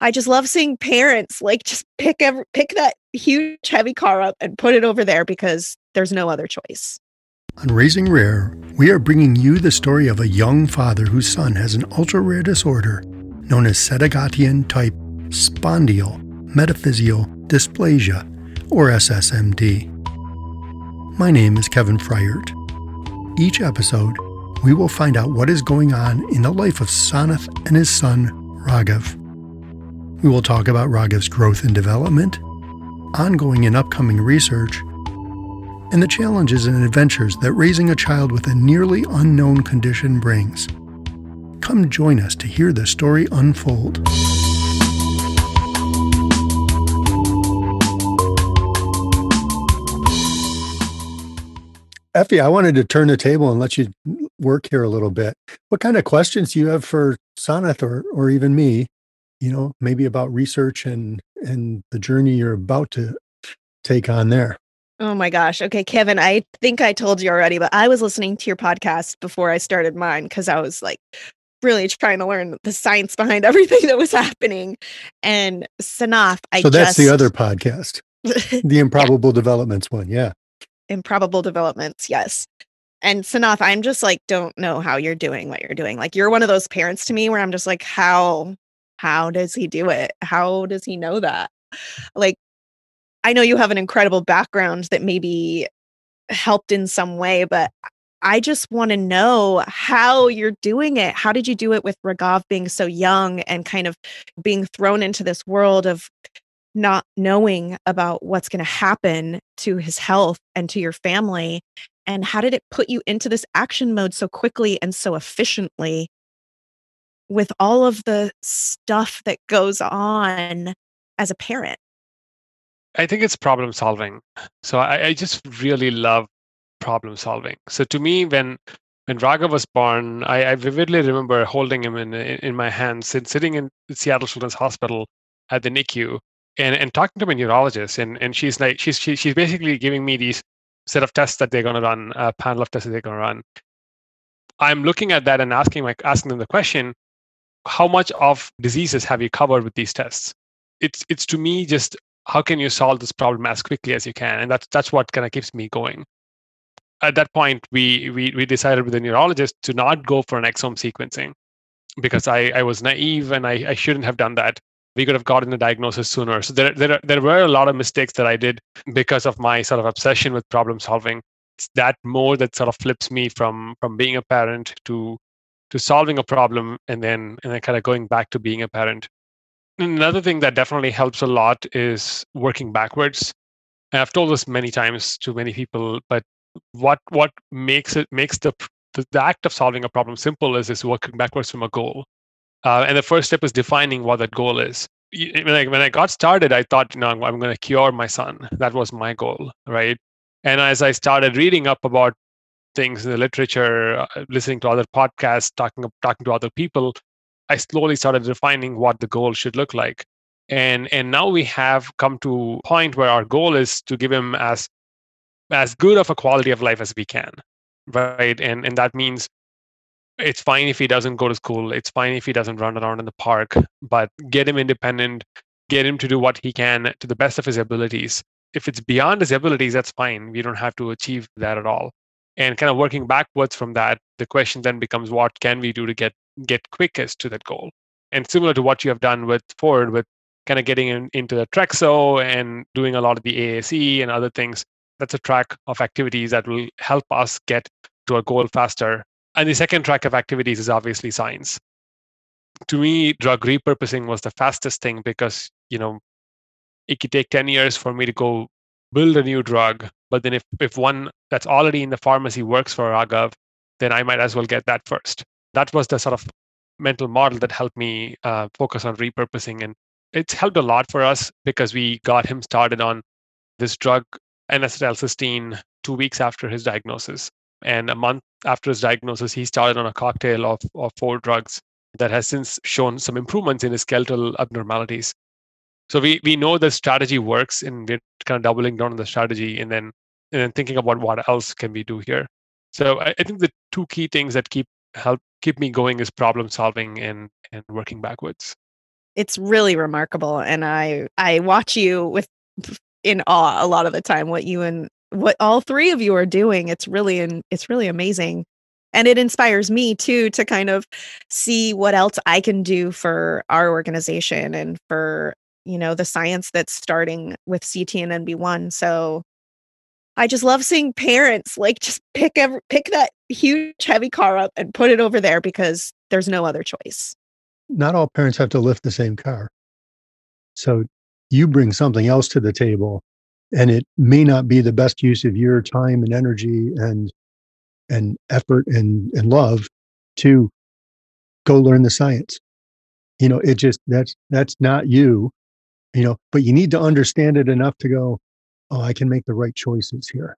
I just love seeing parents like just pick every, pick that huge heavy car up and put it over there because there's no other choice. On Raising Rare, we are bringing you the story of a young father whose son has an ultra rare disorder known as Sedgatian type spondyl metaphyseal dysplasia, or SSMD. My name is Kevin Freiert. Each episode, we will find out what is going on in the life of Sanath and his son, Raghav. We will talk about Raghav's growth and development, ongoing and upcoming research, and the challenges and adventures that raising a child with a nearly unknown condition brings. Come join us to hear the story unfold. Effie, I wanted to turn the table and let you work here a little bit. What kind of questions do you have for Sanath or, or even me? You know, maybe about research and and the journey you're about to take on there. Oh my gosh. Okay, Kevin, I think I told you already, but I was listening to your podcast before I started mine because I was like really trying to learn the science behind everything that was happening. And Sanath, I So that's just, the other podcast. the improbable developments one. Yeah. Improbable developments, yes. And Sanath, I'm just like, don't know how you're doing what you're doing. Like you're one of those parents to me where I'm just like, how how does he do it? How does he know that? Like I know you have an incredible background that maybe helped in some way, but I just want to know how you're doing it. How did you do it with Raghav being so young and kind of being thrown into this world of not knowing about what's going to happen to his health and to your family? And how did it put you into this action mode so quickly and so efficiently with all of the stuff that goes on as a parent? I think it's problem solving. So I, I just really love problem solving. So to me, when when Raghav was born, I, I vividly remember holding him in in my hands and sitting in Seattle Children's Hospital at the NICU and, and talking to my neurologist. And, and she's like, she's she, she's basically giving me these set of tests that they're going to run, a panel of tests that they're going to run. I'm looking at that and asking my asking them the question, how much of diseases have you covered with these tests? It's it's to me just how can you solve this problem as quickly as you can? And that's that's what kind of keeps me going. At that point we we, we decided with the neurologist to not go for an exome sequencing because i i was naive and i, I shouldn't have done that. We could have gotten the diagnosis sooner. So there, there there were a lot of mistakes that i did because of my sort of obsession with problem solving. It's that more that sort of flips me from from being a parent to to solving a problem and then and then kind of going back to being a parent Another thing that definitely helps a lot is working backwards. And I've told this many times to many people, but what what makes it makes the the, the act of solving a problem simple is is working backwards from a goal. Uh, and the first step is defining what that goal is. When I, when I got started, I thought, you know, I'm, I'm going to cure my son. That was my goal, right? And as I started reading up about things in the literature, uh, listening to other podcasts, talking talking to other people, I slowly started defining what the goal should look like. And and now we have come to a point where our goal is to give him as as good of a quality of life as we can. Right. And and that means it's fine if he doesn't go to school. It's fine if he doesn't run around in the park, but get him independent, get him to do what he can to the best of his abilities. If it's beyond his abilities, that's fine. We don't have to achieve that at all. And kind of working backwards from that, the question then becomes what can we do to get get quickest to that goal. And similar to what you have done with Ford, with kind of getting in, into the Trexo and doing a lot of the AAC and other things, that's a track of activities that will help us get to a goal faster. And the second track of activities is obviously science. To me, drug repurposing was the fastest thing because, you know, it could take 10 years for me to go build a new drug. But then if, if one that's already in the pharmacy works for Raghav, then I might as well get that first. That was the sort of mental model that helped me uh, focus on repurposing. And it's helped a lot for us because we got him started on this drug n-acetylcysteine two weeks after his diagnosis. And a month after his diagnosis he started on a cocktail of, of four drugs that has since shown some improvements in his skeletal abnormalities so we, we know the strategy works and we're kind of doubling down on the strategy and then and then thinking about what else can we do here. So I, I think the two key things that keep help keep me going is problem solving and and working backwards. It's really remarkable and i i watch you with in awe a lot of the time what you and what all three of you are doing. It's really and it's really amazing. And it inspires me too to kind of see what else i can do for our organization and for you know the science that's starting with CTNNB1 so i just love seeing parents like just pick every, pick that huge heavy car up and put it over there because there's no other choice. Not all parents have to lift the same car. So you bring something else to the table and it may not be the best use of your time and energy and and effort and, and love to go learn the science. You know it just that's that's not you you know but you need to understand it enough to go oh i can make the right choices here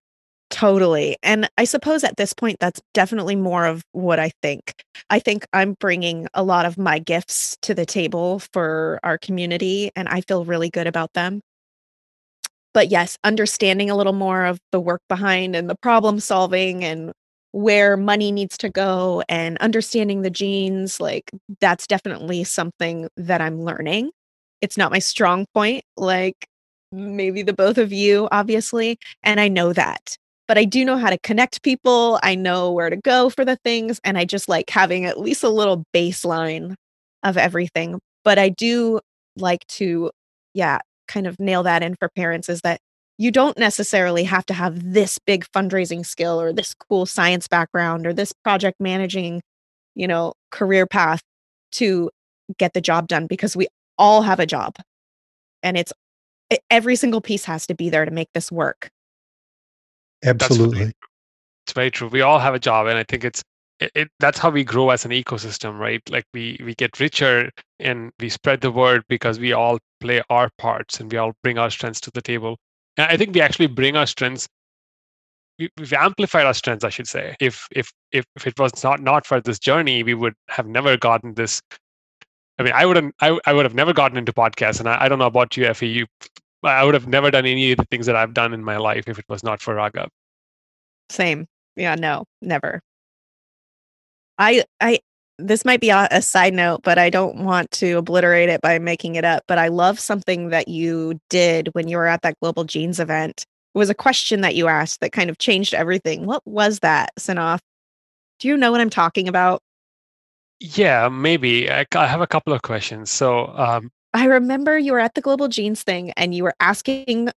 Totally. And I suppose at this point, that's definitely more of what I think. I think I'm bringing a lot of my gifts to the table for our community, and I feel really good about them. But yes, understanding a little more of the work behind and the problem solving and where money needs to go and understanding the genes, like that's definitely something that I'm learning. It's not my strong point, like maybe the both of you, obviously. And I know that but I do know how to connect people. I know where to go for the things. And I just like having at least a little baseline of everything. But I do like to, yeah, kind of nail that in for parents is that you don't necessarily have to have this big fundraising skill or this cool science background or this project managing, you know, career path to get the job done because we all have a job. And it's every single piece has to be there to make this work. Absolutely. That's it's very true. We all have a job, and I think it's it, it, that's how we grow as an ecosystem, right? Like we we get richer and we spread the word because we all play our parts and we all bring our strengths to the table. And I think we actually bring our strengths. We, we've amplified our strengths, I should say. If if if if it was not not for this journey, we would have never gotten this. I mean, I wouldn't. I I would have never gotten into podcasts, and I, I don't know about you, Effie. You I would have never done any of the things that I've done in my life if it was not for Raghav. Same. Yeah, no, never. I I this might be a, a, side note, but I don't want to obliterate it by making it up. But I love something that you did when you were at that Global Genes event. It was a question that you asked that kind of changed everything. What was that, Sanath? Do you know what I'm talking about? Yeah, maybe. I, I have a couple of questions. So, um, I remember you were at the Global Genes thing and you were asking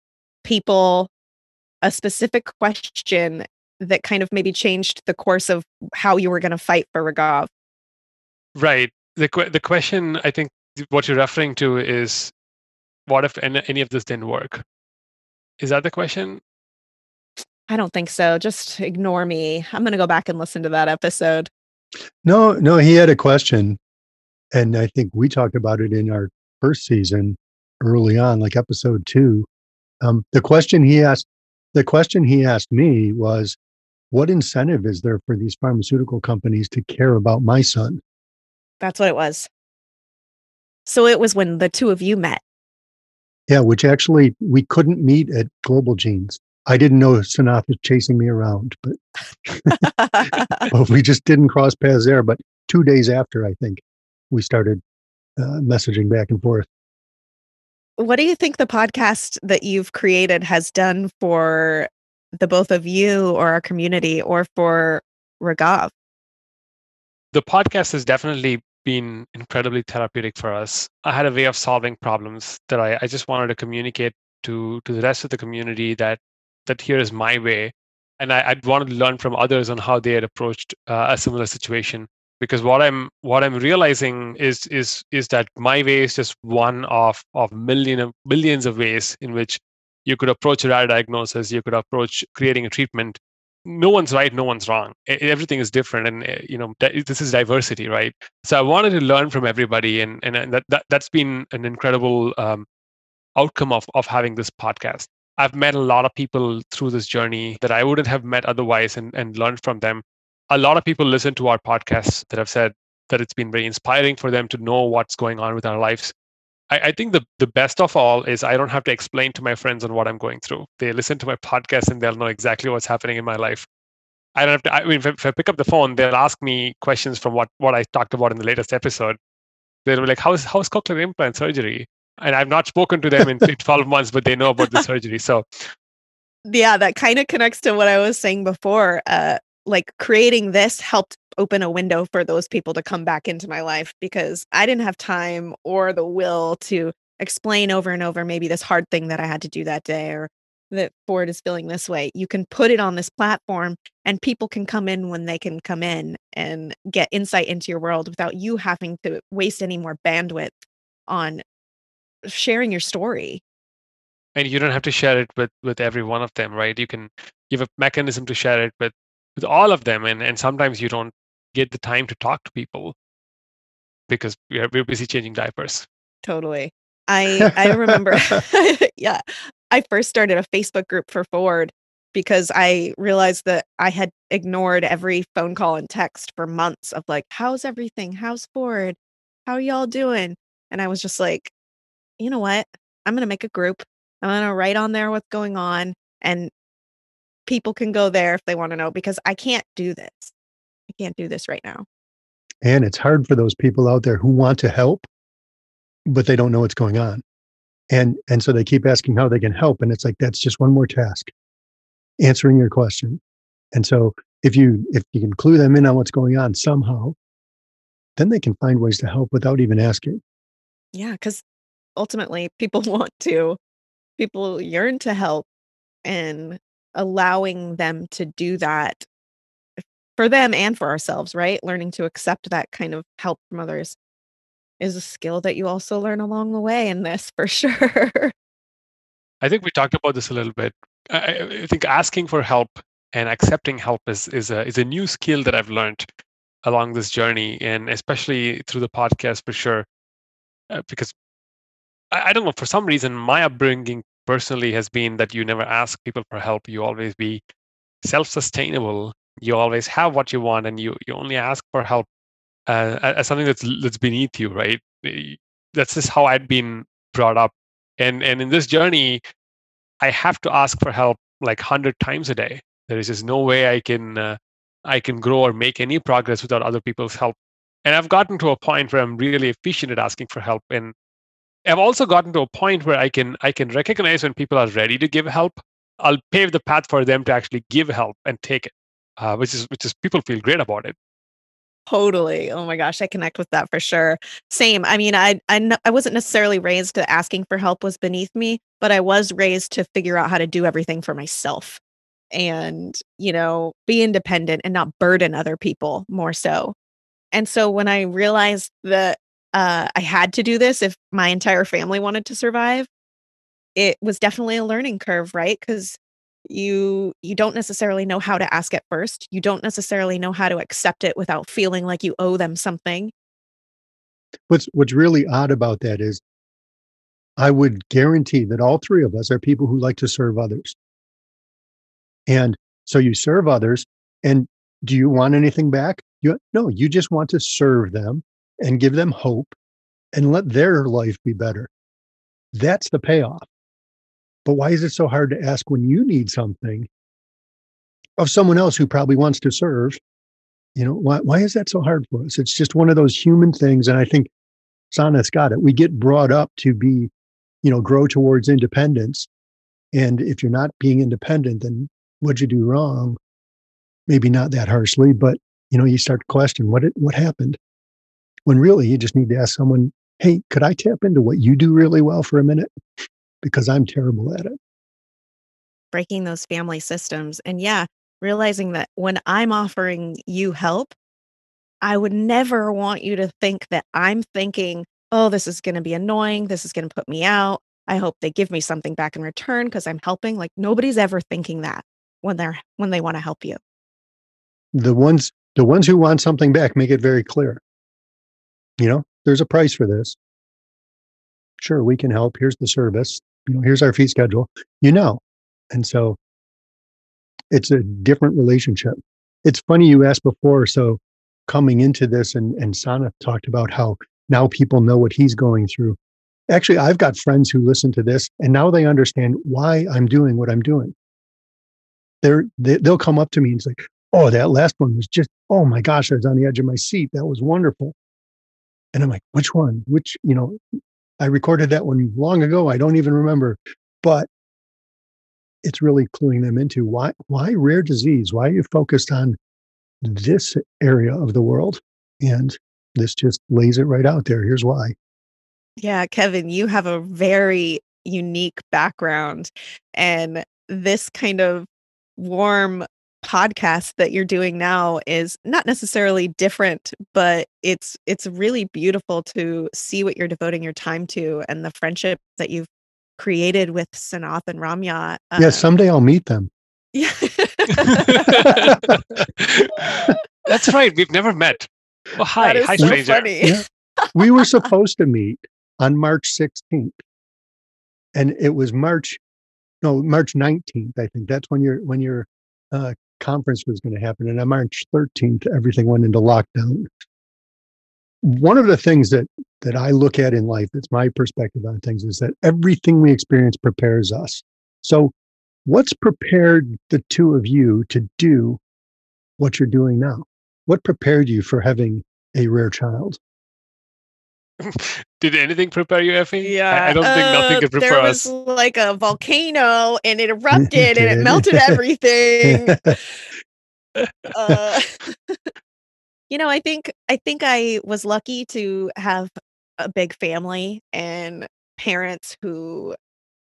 people a specific question that kind of maybe changed the course of how you were going to fight for Raghav. Right. The the question I think what you're referring to is what if any of this didn't work? Is that the question? I don't think so. Just ignore me. I'm going to go back and listen to that episode. No, no, he had a question. And I think we talked about it in our first season early on, like episode two. Um, the question he asked, the question he asked me was, "What incentive is there for these pharmaceutical companies to care about my son?" That's what it was. So it was when the two of you met. Yeah, which actually we couldn't meet at Global Genes. I didn't know Sanath was chasing me around, but, but we just didn't cross paths there. But two days after, I think we started uh, messaging back and forth. What do you think the podcast that you've created has done for the both of you or our community or for Raghav? The podcast has definitely been incredibly therapeutic for us. I had a way of solving problems that I, I just wanted to communicate to to the rest of the community that that here is my way, and I, I'd wanted to learn from others on how they had approached uh, a similar situation. Because what i'm what i'm realizing is is is that my way is just one of of million of millions of ways in which you could approach a rare diagnosis you could approach creating a treatment. No one's right no one's wrong. Everything is different. And eh, you know this is diversity right? So i wanted to learn from everybody. And and, that, that that's been an incredible um, outcome of of having this podcast i've met a lot of people through this journey that i wouldn't have met otherwise and and learned from them a lot of people listen to our podcasts that have said that it's been very inspiring for them to know what's going on with our lives. I, I, think the, the best of all is I don't have to explain to my friends on what I'm going through. They listen to my podcast and they'll know exactly what's happening in my life. I don't have to, I mean, if, if I pick up the phone, they'll ask me questions from what, what I talked about in the latest episode. They'll be like, how's how's cochlear implant surgery? And I've not spoken to them in 12 months, but they know about the surgery. So yeah, that kind of connects to what I was saying before. Uh, like creating this helped open a window for those people to come back into my life because I didn't have time or the will to explain over and over maybe this hard thing that I had to do that day or that Ford is feeling this way. You can put it on this platform and people can come in when they can come in and get insight into your world without you having to waste any more bandwidth on sharing your story. And you don't have to share it with with every one of them, right? You can give a mechanism to share it with with all of them and and sometimes you don't get the time to talk to people because we're, we're busy changing diapers. Totally. I I remember yeah. I first started a Facebook group for Ford because I realized that I had ignored every phone call and text for months of like, how's everything? How's Ford? How y'all doing? And I was just like, you know what? I'm going to make a group. I'm going to write on there what's going on and people can go there if they want to know because I can't do this. I can't do this right now. And it's hard for those people out there who want to help, but they don't know what's going on and and so they keep asking how they can help and it's like that's just one more task answering your question and so if you if you can clue them in on what's going on somehow then they can find ways to help without even asking yeah because ultimately people want to people yearn to help and allowing them to do that for them and for ourselves right learning to accept that kind of help from others is a skill that you also learn along the way in this for sure. I think we talked about this a little bit. I, I, think asking for help and accepting help is is a is a new skill that I've learned along this journey, and especially through the podcast for sure. Uh, because I, I don't know, for some reason, my upbringing personally has been that you never ask people for help. You always be self-sustainable. You always have what you want, and you you only ask for help uh, as something that's that's beneath you, right? That's just how I'd been brought up, and and in this journey, I have to ask for help like hundred times a day. There is just no way I can uh, I can grow or make any progress without other people's help. And I've gotten to a point where I'm really efficient at asking for help, and I've also gotten to a point where I can I can recognize when people are ready to give help. I'll pave the path for them to actually give help and take it, uh, which is which is people feel great about it. Totally. Oh my gosh, I connect with that for sure. Same. I mean, I I I wasn't necessarily raised to asking for help was beneath me, but I was raised to figure out how to do everything for myself and, you know, be independent and not burden other people more so. And so when I realized that uh, I had to do this if my entire family wanted to survive, it was definitely a learning curve, right? Because you you don't necessarily know how to ask at first you don't necessarily know how to accept it without feeling like you owe them something. What's what's really odd about that is i would guarantee that all three of us are people who like to serve others. And so you serve others and do you want anything back? You no you just want to serve them and give them hope and let their life be better that's the payoff but why is it so hard to ask when you need something of someone else who probably wants to serve? You know, why, why is that so hard for us? It's just one of those human things. And I think Sanath's got it. We get brought up to be, you know, grow towards independence. And if you're not being independent, then what'd you do wrong? Maybe not that harshly, but you know, you start to question what it, what happened. When really you just need to ask someone, hey, could I tap into what you do really well for a minute? because I'm terrible at it. Breaking those family systems. And yeah, realizing that when I'm offering you help, I would never want you to think that I'm thinking, oh, this is going to be annoying. This is going to put me out. I hope they give me something back in return because I'm helping. Like nobody's ever thinking that when they're when they want to help you. The ones the ones who want something back make it very clear. You know, there's a price for this. Sure, we can help. Here's the service you know, here's our fee schedule, you know. And so it's a different relationship. It's funny you asked before. So coming into this and, and Sanath talked about how now people know what he's going through. Actually, I've got friends who listen to this and now they understand why I'm doing what I'm doing. They're, they, they'll come up to me and say, Oh, that last one was just, oh my gosh, I was on the edge of my seat. That was wonderful. And I'm like, which one? Which, you know, I recorded that one long ago. I don't even remember. But it's really cluing them into why why rare disease? Why are you focused on this area of the world? And this just lays it right out there. Here's why. Yeah, Kevin, you have a very unique background and this kind of warm podcast that you're doing now is not necessarily different but it's it's really beautiful to see what you're devoting your time to and the friendship that you've created with Sanath and Ramya. Uh, yeah, someday I'll meet them. Yeah. That's right. We've never met. Oh, hi. Hi, so stranger. Yeah. We were supposed to meet on March 16th. And it was March, no, March 19th, I think. That's when your when your uh, conference was going to happen. And on March 13th, everything went into lockdown. One of the things that that I look at in life, that's my perspective on things, is that everything we experience prepares us. So, what's prepared the two of you to do what you're doing now? What prepared you for having a rare child? Did anything prepare you, Effie? Yeah. I, I don't think nothing uh, could prepare there us. There was like a volcano and it erupted and it melted everything. uh, you know, I think I think I was lucky to have a big family and parents who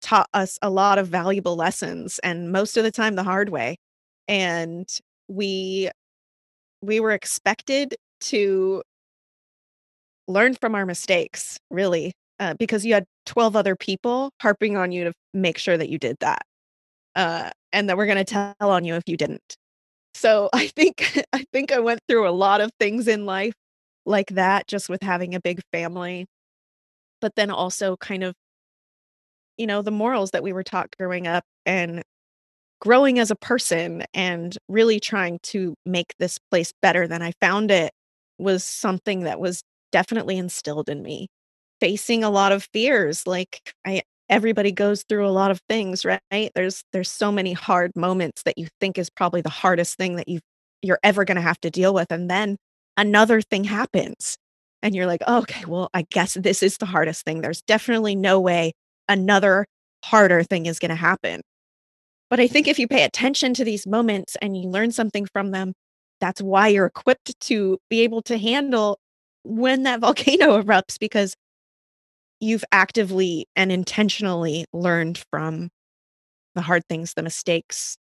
taught us a lot of valuable lessons and most of the time the hard way. And we we were expected to learn from our mistakes, really, uh, because you had 12 other people harping on you to make sure that you did that. Uh, and that we're going to tell on you if you didn't. So I think I think I went through a lot of things in life like that just with having a big family. But then also kind of you know, the morals that we were taught growing up and growing as a person and really trying to make this place better than I found it was something that was definitely instilled in me. Facing a lot of fears, like I everybody goes through a lot of things, right? There's there's so many hard moments that you think is probably the hardest thing that you you're ever going to have to deal with and then another thing happens and you're like, oh, "Okay, well, I guess this is the hardest thing. There's definitely no way another harder thing is going to happen." But I think if you pay attention to these moments and you learn something from them, that's why you're equipped to be able to handle when that volcano erupts because you've actively and intentionally learned from the hard things, the mistakes,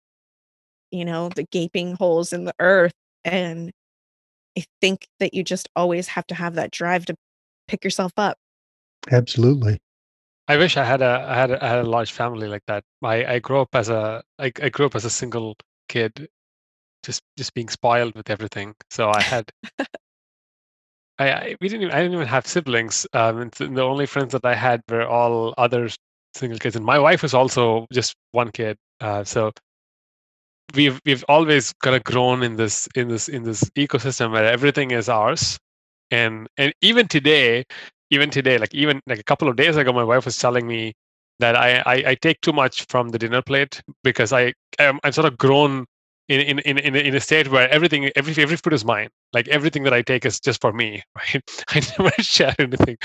you know, the gaping holes in the earth. And I think that you just always have to have that drive to pick yourself up. Absolutely. I wish I had a I had a, I had a large family like that. I I grew up as a I, I grew up as a single kid, just just being spoiled with everything. So I had I, I we didn't even, I didn't even have siblings. Um, and the only friends that I had were all other single kids, and my wife was also just one kid. Uh, so we've we've always kind of grown in this in this in this ecosystem where everything is ours, and and even today, even today, like even like a couple of days ago, my wife was telling me that I, I, I take too much from the dinner plate because I I'm, I'm sort of grown in in in in a, state where everything every every food is mine. Like everything that i take is just for me right? I never share anything.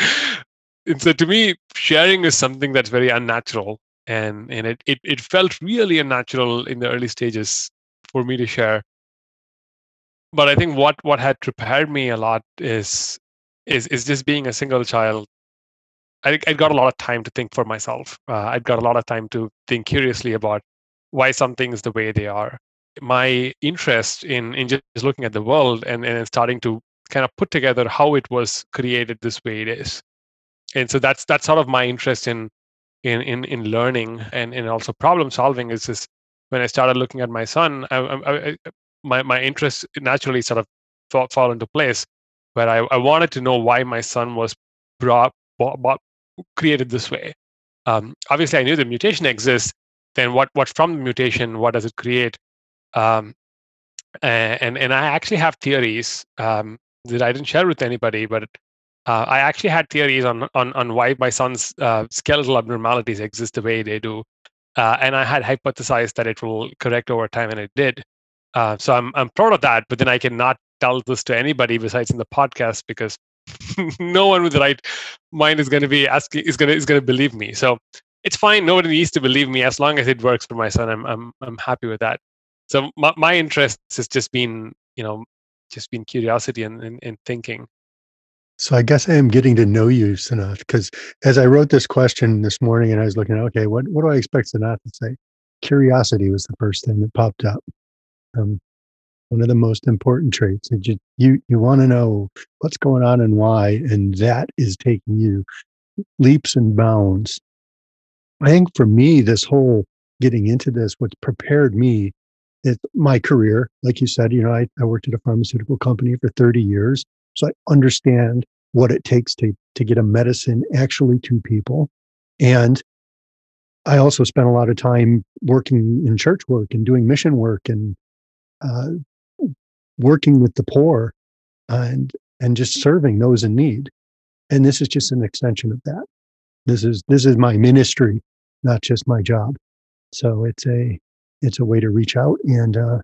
And so to me sharing is something that's very unnatural. And and it, it it felt really unnatural in the early stages for me to share. But i think what what had prepared me a lot is is is just being a single child. I, I got a lot of time to think for myself. Uh, I've got a lot of time to think curiously about why some things the way they are my interest in in just looking at the world and and starting to kind of put together how it was created this way it is. And so that's that's sort of my interest in in in, in learning and and also problem solving is just when i started looking at my son I, I, I, my my interest naturally sort of fall, fall into place where I, I wanted to know why my son was brought, created this way. Um, obviously i knew the mutation exists then what what from the mutation what does it create um, and and I actually have theories um, that I didn't share with anybody, but uh, I actually had theories on on on why my son's uh, skeletal abnormalities exist the way they do, uh, and I had hypothesized that it will correct over time, and it did. Uh, so I'm I'm proud of that. But then I cannot tell this to anybody besides in the podcast because no one with the right mind is going to be asking is going to is going to believe me. So it's fine. Nobody needs to believe me as long as it works for my son. I'm I'm I'm happy with that. So my my interest has just been you know just been curiosity and, and, and thinking. So I guess I am getting to know you, Sanath, because as I wrote this question this morning and I was looking, okay, what, what do I expect Sanath to say? Curiosity was the first thing that popped up. Um, one of the most important traits. You, you, you want to know what's going on and why, and that is taking you leaps and bounds. I think for me, this whole getting into this, what's prepared me is my career. Like you said, you know, I, I worked at a pharmaceutical company for 30 years. So I understand what it takes to, to get a medicine actually to people. And I also spent a lot of time working in church work and doing mission work and uh, working with the poor and and just serving those in need. And this is just an extension of that. This is this is my ministry, not just my job. So it's a it's a way to reach out and uh,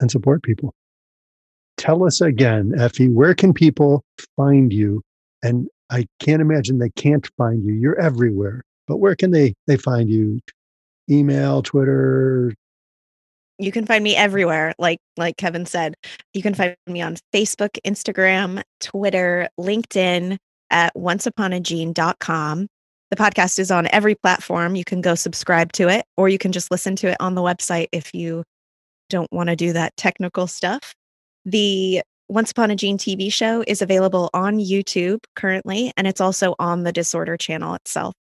and support people. Tell us again, Effie, where can people find you? And I can't imagine they can't find you. You're everywhere, but where can they they find you? Email, Twitter, you can find me everywhere like like kevin said you can find me on facebook instagram twitter linkedin at onceuponagene.com the podcast is on every platform you can go subscribe to it or you can just listen to it on the website if you don't want to do that technical stuff the once upon a gene tv show is available on youtube currently and it's also on the disorder channel itself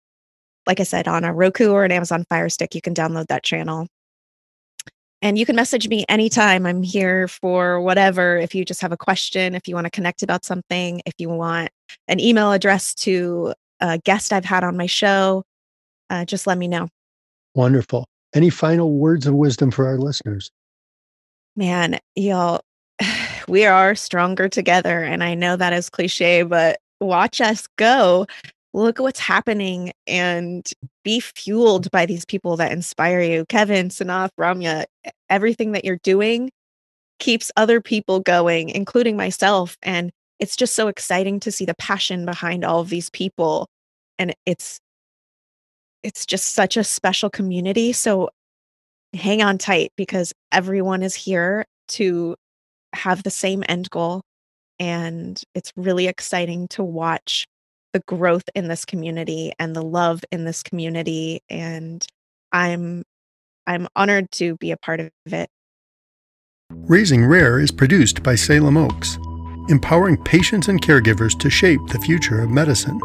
like i said on a roku or an amazon fire stick you can download that channel and you can message me anytime. I'm here for whatever. If you just have a question, if you want to connect about something, if you want an email address to a guest I've had on my show, uh, just let me know. Wonderful. Any final words of wisdom for our listeners? Man, y'all, we are stronger together. And I know that is cliche, but watch us go look at what's happening and be fueled by these people that inspire you. Kevin, Sanath, Ramya, everything that you're doing keeps other people going, including myself. And it's just so exciting to see the passion behind all of these people. And it's it's just such a special community. So hang on tight because everyone is here to have the same end goal. And it's really exciting to watch the growth in this community and the love in this community and i'm i'm honored to be a part of it raising rare is produced by salem oaks empowering patients and caregivers to shape the future of medicine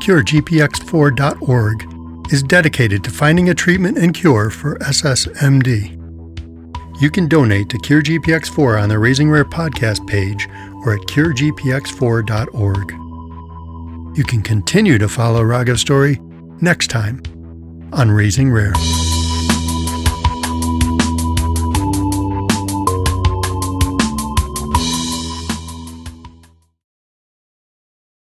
curegpx4.org is dedicated to finding a treatment and cure for ssmd you can donate to CureGPX4 on the Raising Rare podcast page or at curegpx4.org. You can continue to follow Raghav's story next time on Raising Rare.